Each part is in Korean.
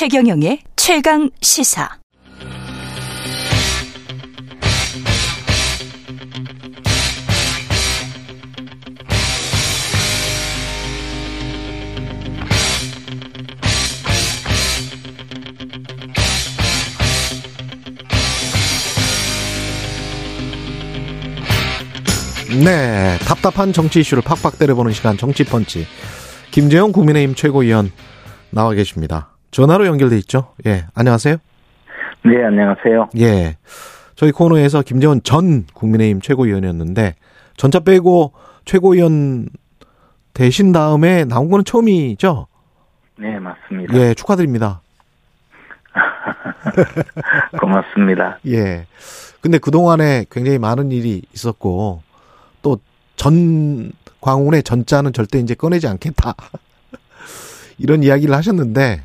최경영의 최강 시사. 네, 답답한 정치 이슈를 팍팍 때려보는 시간 정치펀치. 김재영 국민의힘 최고위원 나와 계십니다. 전화로 연결돼 있죠? 예, 안녕하세요. 네, 안녕하세요. 예, 저희 코너에서 김재원 전 국민의힘 최고위원이었는데 전차 빼고 최고위원 되신 다음에 나온 거는 처음이죠? 네, 맞습니다. 예, 축하드립니다. 고맙습니다. 예. 근데 그동안에 굉장히 많은 일이 있었고, 또 전 광운의 전자는 절대 이제 꺼내지 않겠다. 이런 이야기를 하셨는데,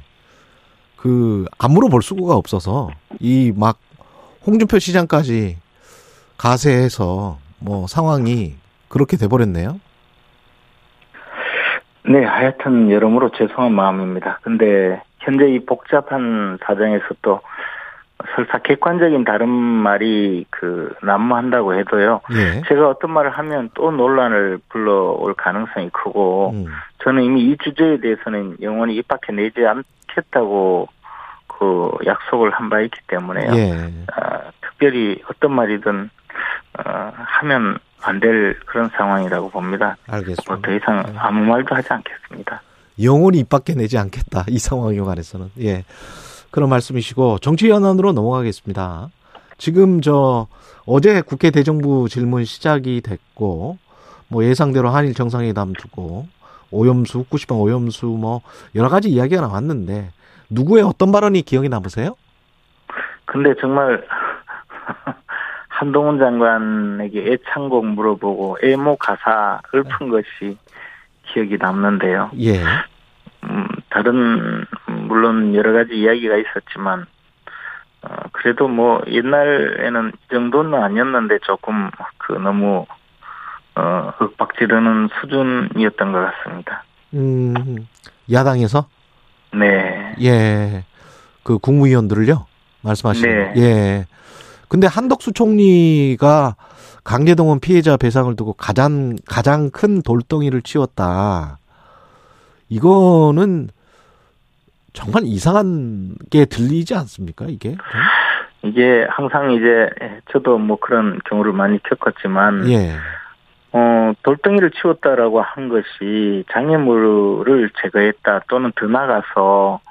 그, 아무로 볼 수가 없어서, 이 막, 홍준표 시장까지 가세해서, 뭐, 상황이 그렇게 돼버렸네요. 네, 하여튼 여러모로 죄송한 마음입니다. 근데 현재 이 복잡한 사정에서 또 설사 객관적인 다른 말이 그 난무한다고 해도요. 예. 제가 어떤 말을 하면 또 논란을 불러올 가능성이 크고 음, 저는 이미 이 주제에 대해서는 영원히 입 밖에 내지 않겠다고 그 약속을 한 바 있기 때문에요. 예. 아, 특별히 어떤 말이든 어, 하면 안 될 그런 상황이라고 봅니다. 뭐 알겠습니다. 더 이상 네. 아무 말도 하지 않겠습니다. 영원히 입 밖에 내지 않겠다. 이 상황에 관해서는. 예. 그런 말씀이시고, 정치연안으로 넘어가겠습니다. 지금 저, 어제 국회 대정부 질문 시작이 됐고, 뭐 예상대로 한일 정상회담 두고, 오염수, 후쿠시마 오염수 뭐, 여러 가지 이야기가 나왔는데, 누구의 어떤 발언이 기억에 남으세요? 근데 정말 한동훈 장관에게 애창곡 물어보고 애모 가사 읊은 것이 기억이 남는데요. 예. 음, 다른 물론 여러 가지 이야기가 있었지만 어, 그래도 뭐 옛날에는 이 정도는 아니었는데 조금 그 너무 어, 윽박지르는 수준이었던 것 같습니다. 음, 야당에서? 네. 예. 그 국무위원들을요? 말씀하시는 네. 거. 예. 근데 한덕수 총리가 강제동원 피해자 배상을 두고 가장 가장 큰 돌덩이를 치웠다. 이거는 정말 이상한 게 들리지 않습니까? 이게? 이게 항상 이제 저도 뭐 그런 경우를 많이 겪었지만 예. 어, 돌덩이를 치웠다라고 한 것이 장애물을 제거했다 또는 더 나가서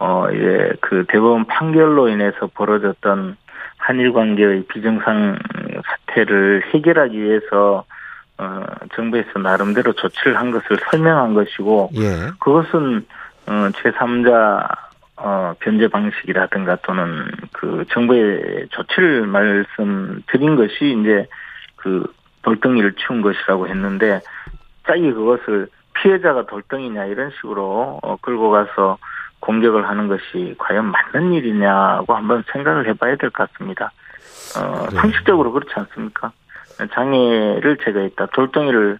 어, 예, 그 대법원 판결로 인해서 벌어졌던 한일 관계의 비정상 사태를 해결하기 위해서 어, 정부에서 나름대로 조치를 한 것을 설명한 것이고 예. 그것은 어, 제3자 어, 변제 방식이라든가 또는 그 정부의 조치를 말씀드린 것이 이제 그 돌덩이를 치운 것이라고 했는데 짝이 그것을 피해자가 돌덩이냐 이런 식으로 어, 끌고 가서 공격을 하는 것이 과연 맞는 일이냐고 한번 생각을 해봐야 될 것 같습니다. 어, 그래요. 상식적으로 그렇지 않습니까? 장애를 제거했다, 돌덩이를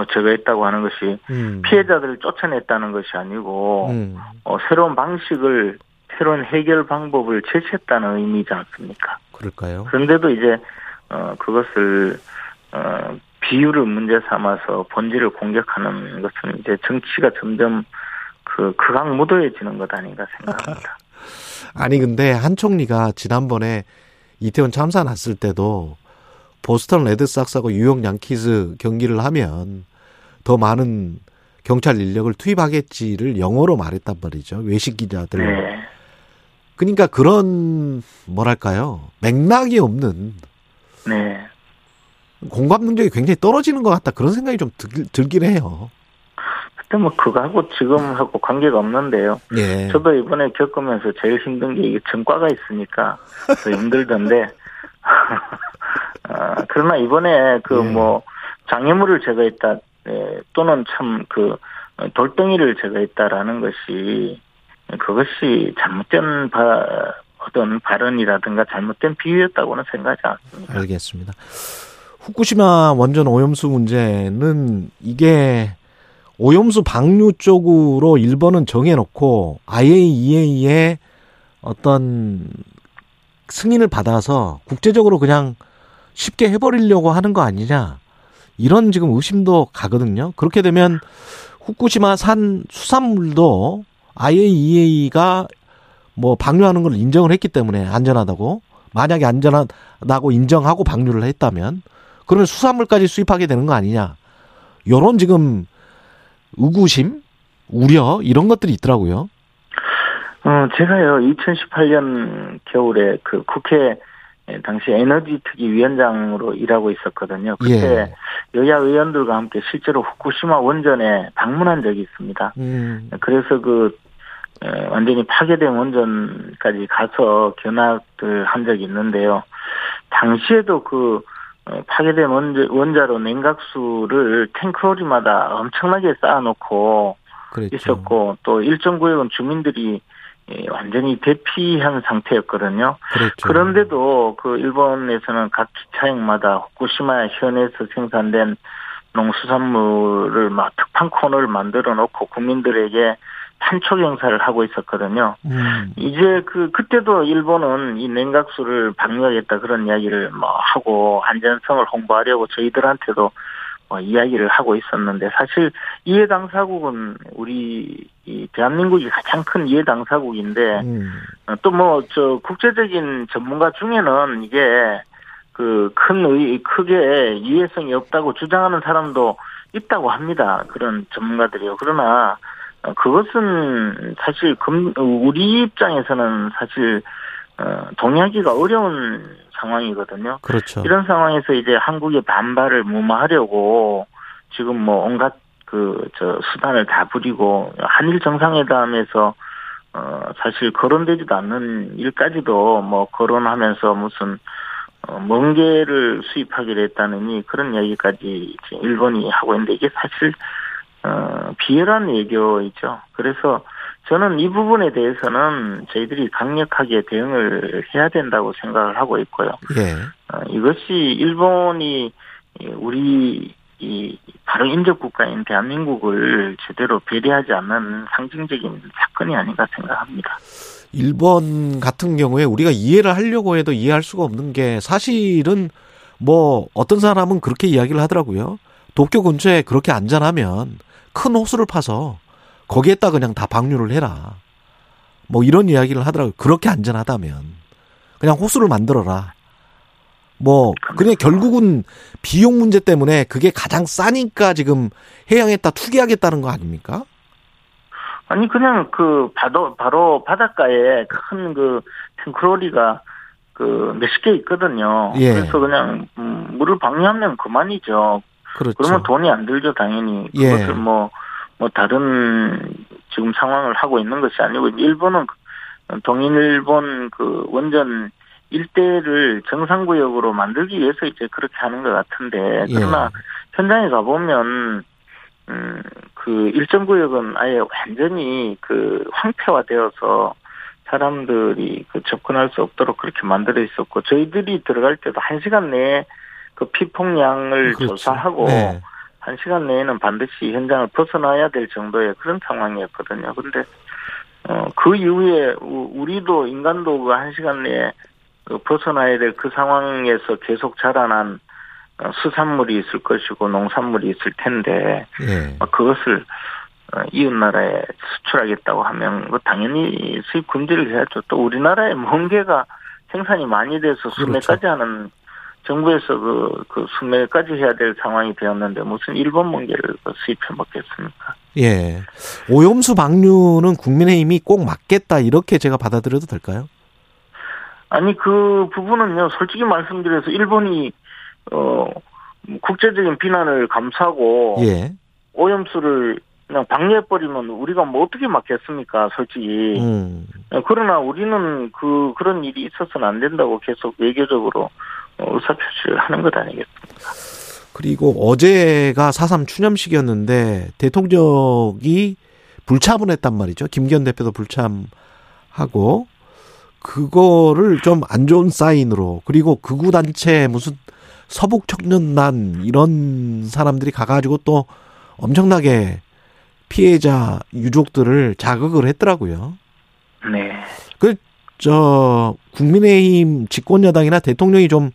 뭐 제거했다고 하는 것이 음. 피해자들을 쫓아냈다는 것이 아니고 음. 어, 새로운 방식을 새로운 해결 방법을 제시했다는 의미지 않습니까? 그럴까요? 그런데도 이제 어, 그것을 어, 비유를 문제 삼아서 본질을 공격하는 것은 이제 정치가 점점 그 극악무도해지는 것 아닌가 생각합니다. 아니 근데 한 총리가 지난번에 이태원 참사 났을 때도 보스턴 레드삭스하고 뉴욕 양키즈 경기를 하면 더 많은 경찰 인력을 투입하겠지를 영어로 말했단 말이죠. 외식 기자들. 네. 그러니까 그런 뭐랄까요 맥락이 없는 네. 공감 능력이 굉장히 떨어지는 것 같다 그런 생각이 좀 들, 들긴 해요. 그때 뭐 그거하고 지금하고 관계가 없는데요. 예. 저도 이번에 겪으면서 제일 힘든 게 이게 전과가 있으니까 더 힘들던데. 아, 그러나 이번에 그 예. 뭐 장애물을 제거했다 예, 또는 참 그 돌덩이를 제거했다라는 것이 그것이 잘못된 바, 어떤 발언이라든가 잘못된 비유였다고는 생각하지 않습니다. 알겠습니다. 후쿠시마 원전 오염수 문제는 이게 오염수 방류 쪽으로 일본은 정해놓고 IAEA의 어떤 승인을 받아서 국제적으로 그냥 쉽게 해버리려고 하는 거 아니냐 이런 지금 의심도 가거든요. 그렇게 되면 후쿠시마 산 수산물도 IAEA가 뭐 방류하는 걸 인정을 했기 때문에 안전하다고 만약에 안전하다고 인정하고 방류를 했다면 그러면 수산물까지 수입하게 되는 거 아니냐 요런 지금 의구심 우려 이런 것들이 있더라고요. 어 제가요 2018년 겨울에 그 국회 당시 에너지 특위 위원장으로 일하고 있었거든요. 그때 예. 여야 의원들과 함께 실제로 후쿠시마 원전에 방문한 적이 있습니다. 음. 그래서 그 완전히 파괴된 원전까지 가서 견학을 한 적이 있는데요. 당시에도 그 어, 파괴된 원자, 원자로 냉각수를 탱크로리마다 엄청나게 쌓아놓고 그랬죠. 있었고 또 일정 구역은 주민들이 예, 완전히 대피한 상태였거든요. 그랬죠. 그런데도 그 일본에서는 각 기차역마다 후쿠시마 현에서 생산된 농수산물을 막 특판 코너를 만들어 놓고 국민들에게 판촉 행사를 하고 있었거든요. 음. 이제 그 그때도 일본은 이 냉각수를 방류하겠다 그런 이야기를 뭐 하고 안전성을 홍보하려고 저희들한테도 뭐 이야기를 하고 있었는데 사실 이해 당사국은 우리 이 대한민국이 가장 큰 이해 당사국인데 음. 또뭐 저 국제적인 전문가 중에는 이게 그큰의 크게 이해성이 없다고 주장하는 사람도 있다고 합니다. 그런 전문가들이요. 그러나 그것은 사실 금 우리 입장에서는 사실 어, 동의하기가 어려운 상황이거든요. 그렇죠. 이런 상황에서 이제 한국의 반발을 무마하려고 지금 뭐 온갖 그 저 수단을 다 부리고 한일 정상회담에서 어 사실 거론되지도 않는 일까지도 뭐 거론하면서 무슨 어, 멍게를 수입하기로 했다느니 그런 이야기까지 일본이 하고 있는데 이게 사실 어, 비열한 외교이죠. 그래서 저는 이 부분에 대해서는 저희들이 강력하게 대응을 해야 된다고 생각을 하고 있고요. 예. 어, 이것이 일본이 우리 이 바로 인접 국가인 대한민국을 제대로 배려하지 않는 상징적인 사건이 아닌가 생각합니다. 일본 같은 경우에 우리가 이해를 하려고 해도 이해할 수가 없는 게 사실은 뭐 어떤 사람은 그렇게 이야기를 하더라고요. 도쿄 근처에 그렇게 안전하면 큰 호수를 파서 거기에다 그냥 다 방류를 해라. 뭐 이런 이야기를 하더라고요. 그렇게 안전하다면 그냥 호수를 만들어라. 뭐 그냥 결국은 비용 문제 때문에 그게 가장 싸니까 지금 해양에다 투기하겠다는 거 아닙니까? 아니 그냥 그 바로 바로 바닷가에 큰 그 탱크로리가 그 몇십 개 있거든요. 예. 그래서 그냥 음, 물을 방류하면 그만이죠. 그렇죠. 그러면 돈이 안 들죠, 당연히. 예. 그것을 뭐, 뭐, 다른 지금 상황을 하고 있는 것이 아니고, 일본은 동일본 그 원전 일대를 정상구역으로 만들기 위해서 이제 그렇게 하는 것 같은데, 예. 그러나 예. 현장에 가보면, 음, 그 일정 구역은 아예 완전히 그 황폐화되어서 사람들이 그 접근할 수 없도록 그렇게 만들어 있었고, 저희들이 들어갈 때도 한 시간 내에 그 피폭량을 그렇죠. 조사하고 네. 한 시간 내에는 반드시 현장을 벗어나야 될 정도의 그런 상황이었거든요. 그런데 어, 그 이후에 우리도 인간도 그 한 시간 내에 그 벗어나야 될 그 상황에서 계속 자라난 어, 수산물이 있을 것이고 농산물이 있을 텐데 네. 그것을 어, 이웃 나라에 수출하겠다고 하면 뭐 당연히 수입 금지를 해야죠. 또 우리나라에 멍게가 생산이 많이 돼서 그렇죠. 수매까지 하는 정부에서 그, 그 수매까지 해야 될 상황이 되었는데 무슨 일본 멍게를 그 수입해 먹겠습니까? 예. 오염수 방류는 국민의힘이 꼭 막겠다 이렇게 제가 받아들여도 될까요? 아니 그 부분은요 솔직히 말씀드려서 일본이 어 국제적인 비난을 감수하고 예. 오염수를 그냥 방류해버리면 우리가 뭐 어떻게 막겠습니까, 솔직히. 음. 그러나 우리는 그, 그런 일이 있어서는 안 된다고 계속 외교적으로 의사표시를 하는 것 아니겠습니까? 그리고 어제가 4.3 추념식이었는데 대통령이 불참을 했단 말이죠. 김기현 대표도 불참하고 그거를 좀 안 좋은 사인으로 그리고 극우 단체 무슨 서북 청년단 이런 사람들이 가가지고 또 엄청나게 피해자 유족들을 자극을 했더라고요. 네. 그, 저, 국민의힘 집권 여당이나 대통령이 좀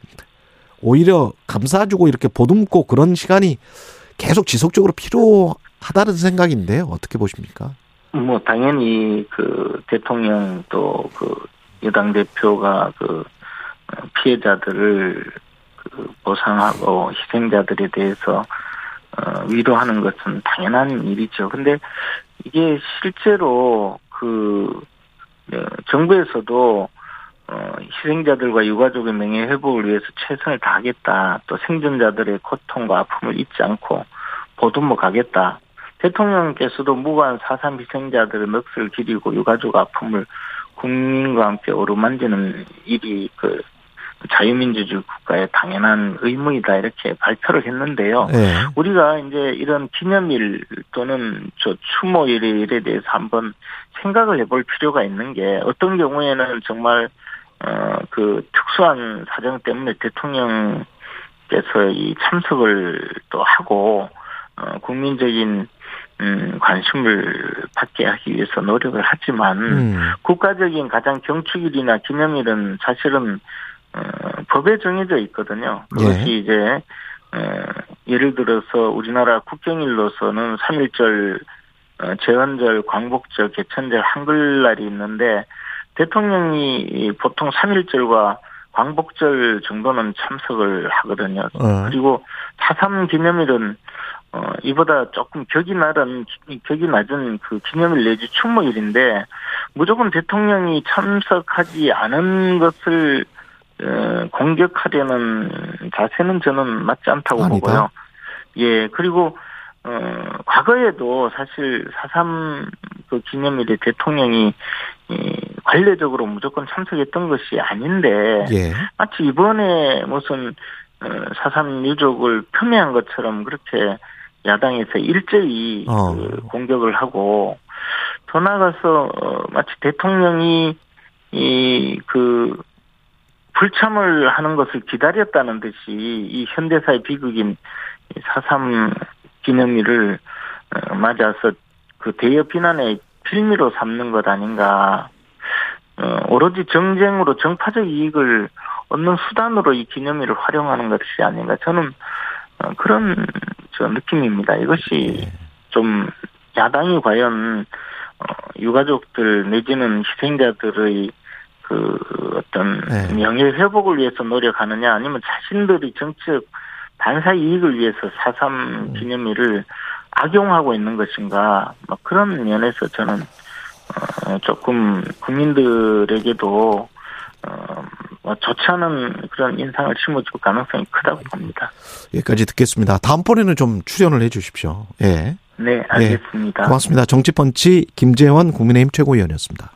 오히려 감싸주고 이렇게 보듬고 그런 시간이 계속 지속적으로 필요하다는 생각인데 어떻게 보십니까? 뭐 당연히 그 대통령 또 그 여당 대표가 그 피해자들을 그 보상하고 희생자들에 대해서 어 위로하는 것은 당연한 일이죠. 근데 이게 실제로 그 어, 정부에서도 어 희생자들과 유가족의 명예 회복을 위해서 최선을 다하겠다. 또 생존자들의 고통과 아픔을 잊지 않고 보듬어 가겠다. 대통령께서도 무관 사삼 희생자들의 넋을 기리고 유가족 아픔을 국민과 함께 어루만지는 일이 그 자유민주주의 국가의 당연한 의무이다 이렇게 발표를 했는데요. 네. 우리가 이제 이런 기념일 또는 저 추모일에 대해서 한번 생각을 해볼 필요가 있는 게 어떤 경우에는 정말 어그 특수한 사정 때문에 대통령께서 이 참석을 또 하고 어 국민적인 음, 관심을 받게 하기 위해서 노력을 하지만, 음. 국가적인 가장 경축일이나 기념일은 사실은, 어, 법에 정해져 있거든요. 그것이 예. 이제, 어, 예를 들어서 우리나라 국경일로서는 3.1절, 어, 제헌절, 광복절, 개천절, 한글날이 있는데, 대통령이 보통 3.1절과 광복절 정도는 참석을 하거든요. 어. 그리고 4.3 기념일은 어, 이보다 조금 격이 낮은, 격이 낮은 그 기념일 내지 추모일인데, 무조건 대통령이 참석하지 않은 것을, 어, 공격하려는 자세는 저는 맞지 않다고 아니다. 보고요. 예, 그리고, 어, 과거에도 사실 4.3그 기념일에 대통령이, 이, 관례적으로 무조건 참석했던 것이 아닌데, 예. 마치 이번에 무슨 어, 사삼 유족을 폄훼한 것처럼 그렇게 야당에서 일제히 어. 그 공격을 하고 더 나아가서 어, 마치 대통령이 이그 불참을 하는 것을 기다렸다는 듯이 이 현대사의 비극인 사삼 기념일을 어, 맞아서 그 대여 비난의 필미로 삼는 것 아닌가. 어, 오로지 정쟁으로 정파적 이익을 얻는 수단으로 이 기념일을 활용하는 것이 아닌가. 저는 어, 그런 저 느낌입니다. 이것이 예. 좀 야당이 과연 어, 유가족들 내지는 희생자들의 그 어떤 네. 명예 회복을 위해서 노력하느냐 아니면 자신들의 정치적 반사 이익을 위해서 음. 사삼 기념일을 악용하고 있는 것인가 뭐 그런 면에서 저는 어, 조금 국민들에게도 어, 뭐 좋지 않은 그런 인상을 심어줄 가능성이 크다고 봅니다. 여기까지 듣겠습니다. 다음번에는 좀 출연을 해 주십시오. 예. 네, 알겠습니다. 고맙습니다. 정치펀치 김재원 국민의힘 최고위원이었습니다.